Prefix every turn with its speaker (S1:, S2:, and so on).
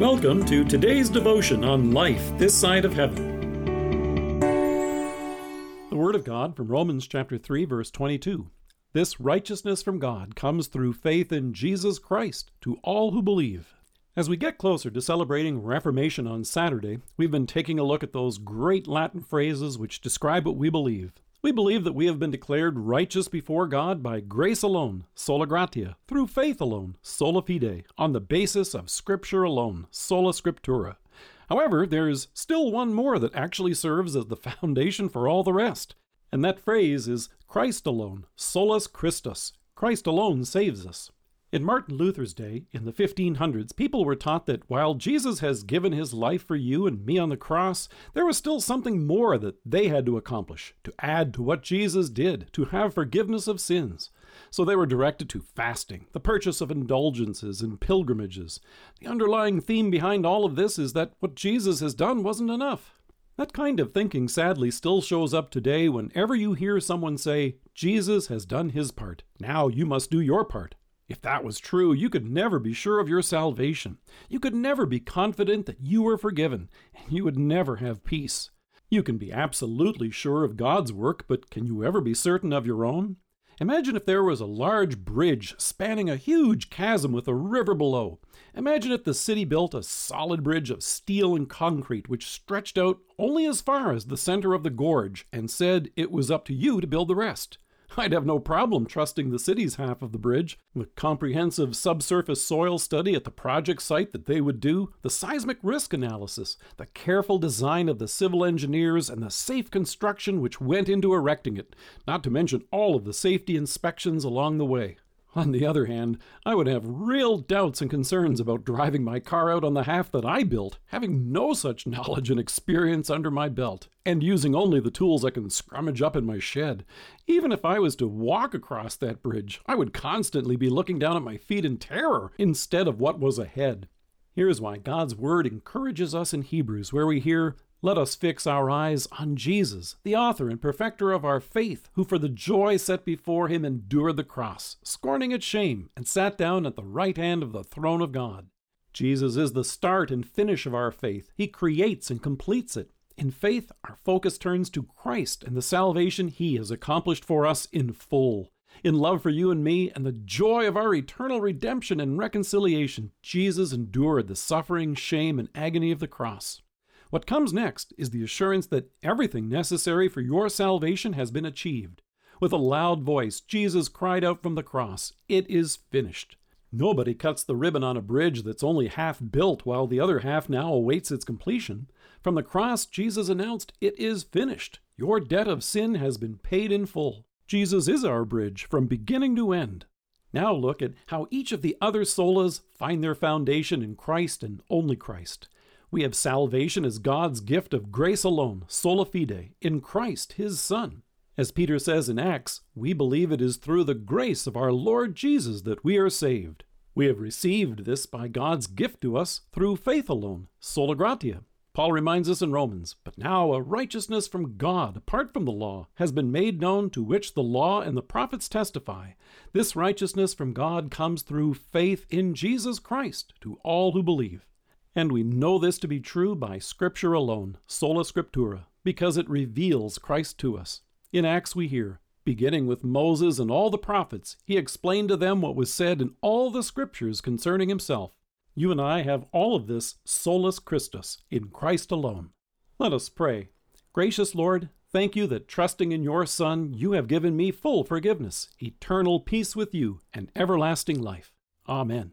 S1: Welcome to today's devotion on life this side of heaven. The Word of God from Romans chapter 3 verse 22. This righteousness from God comes through faith in Jesus Christ to all who believe. As we get closer to celebrating Reformation on Saturday, we've been taking a look at those great Latin phrases which describe what we believe. We believe that we have been declared righteous before God by grace alone, sola gratia, through faith alone, sola fide, on the basis of Scripture alone, sola scriptura. However, there is still one more that actually serves as the foundation for all the rest, and that phrase is Christ alone, solus Christus. Christ alone saves us. In Martin Luther's day, in the 1500s, people were taught that while Jesus has given his life for you and me on the cross, there was still something more that they had to accomplish, to add to what Jesus did, to have forgiveness of sins. So they were directed to fasting, the purchase of indulgences and pilgrimages. The underlying theme behind all of this is that what Jesus has done wasn't enough. That kind of thinking sadly still shows up today whenever you hear someone say, Jesus has done his part, now you must do your part. If that was true, you could never be sure of your salvation. You could never be confident that you were forgiven, and you would never have peace. You can be absolutely sure of God's work, but can you ever be certain of your own? Imagine if there was a large bridge spanning a huge chasm with a river below. Imagine if the city built a solid bridge of steel and concrete which stretched out only as far as the center of the gorge and said it was up to you to build the rest. I'd have no problem trusting the city's half of the bridge. The comprehensive subsurface soil study at the project site that they would do, the seismic risk analysis, the careful design of the civil engineers, and the safe construction which went into erecting it, not to mention all of the safety inspections along the way. On the other hand, I would have real doubts and concerns about driving my car out on the half that I built, having no such knowledge and experience under my belt, and using only the tools I can scrummage up in my shed. Even if I was to walk across that bridge, I would constantly be looking down at my feet in terror instead of what was ahead. Here's why God's Word encourages us in Hebrews, where we hear, let us fix our eyes on Jesus, the author and perfecter of our faith, who for the joy set before him endured the cross, scorning its shame, and sat down at the right hand of the throne of God. Jesus is the start and finish of our faith. He creates and completes it. In faith, our focus turns to Christ and the salvation he has accomplished for us in full. In love for you and me and the joy of our eternal redemption and reconciliation, Jesus endured the suffering, shame, and agony of the cross. What comes next is the assurance that everything necessary for your salvation has been achieved. With a loud voice, Jesus cried out from the cross, It is finished. Nobody cuts the ribbon on a bridge that's only half built while the other half now awaits its completion. From the cross, Jesus announced, It is finished. Your debt of sin has been paid in full. Jesus is our bridge from beginning to end. Now look at how each of the other solas find their foundation in Christ and only Christ. We have salvation as God's gift of grace alone, sola fide, in Christ, his Son. As Peter says in Acts, we believe it is through the grace of our Lord Jesus that we are saved. We have received this by God's gift to us through faith alone, sola gratia. Paul reminds us in Romans, but now a righteousness from God, apart from the law, has been made known to which the law and the prophets testify. This righteousness from God comes through faith in Jesus Christ to all who believe. And we know this to be true by Scripture alone, sola scriptura, because it reveals Christ to us. In Acts we hear, beginning with Moses and all the prophets, he explained to them what was said in all the Scriptures concerning himself. You and I have all of this solus Christus, in Christ alone. Let us pray. Gracious Lord, thank you that trusting in your Son, you have given me full forgiveness, eternal peace with you, and everlasting life. Amen.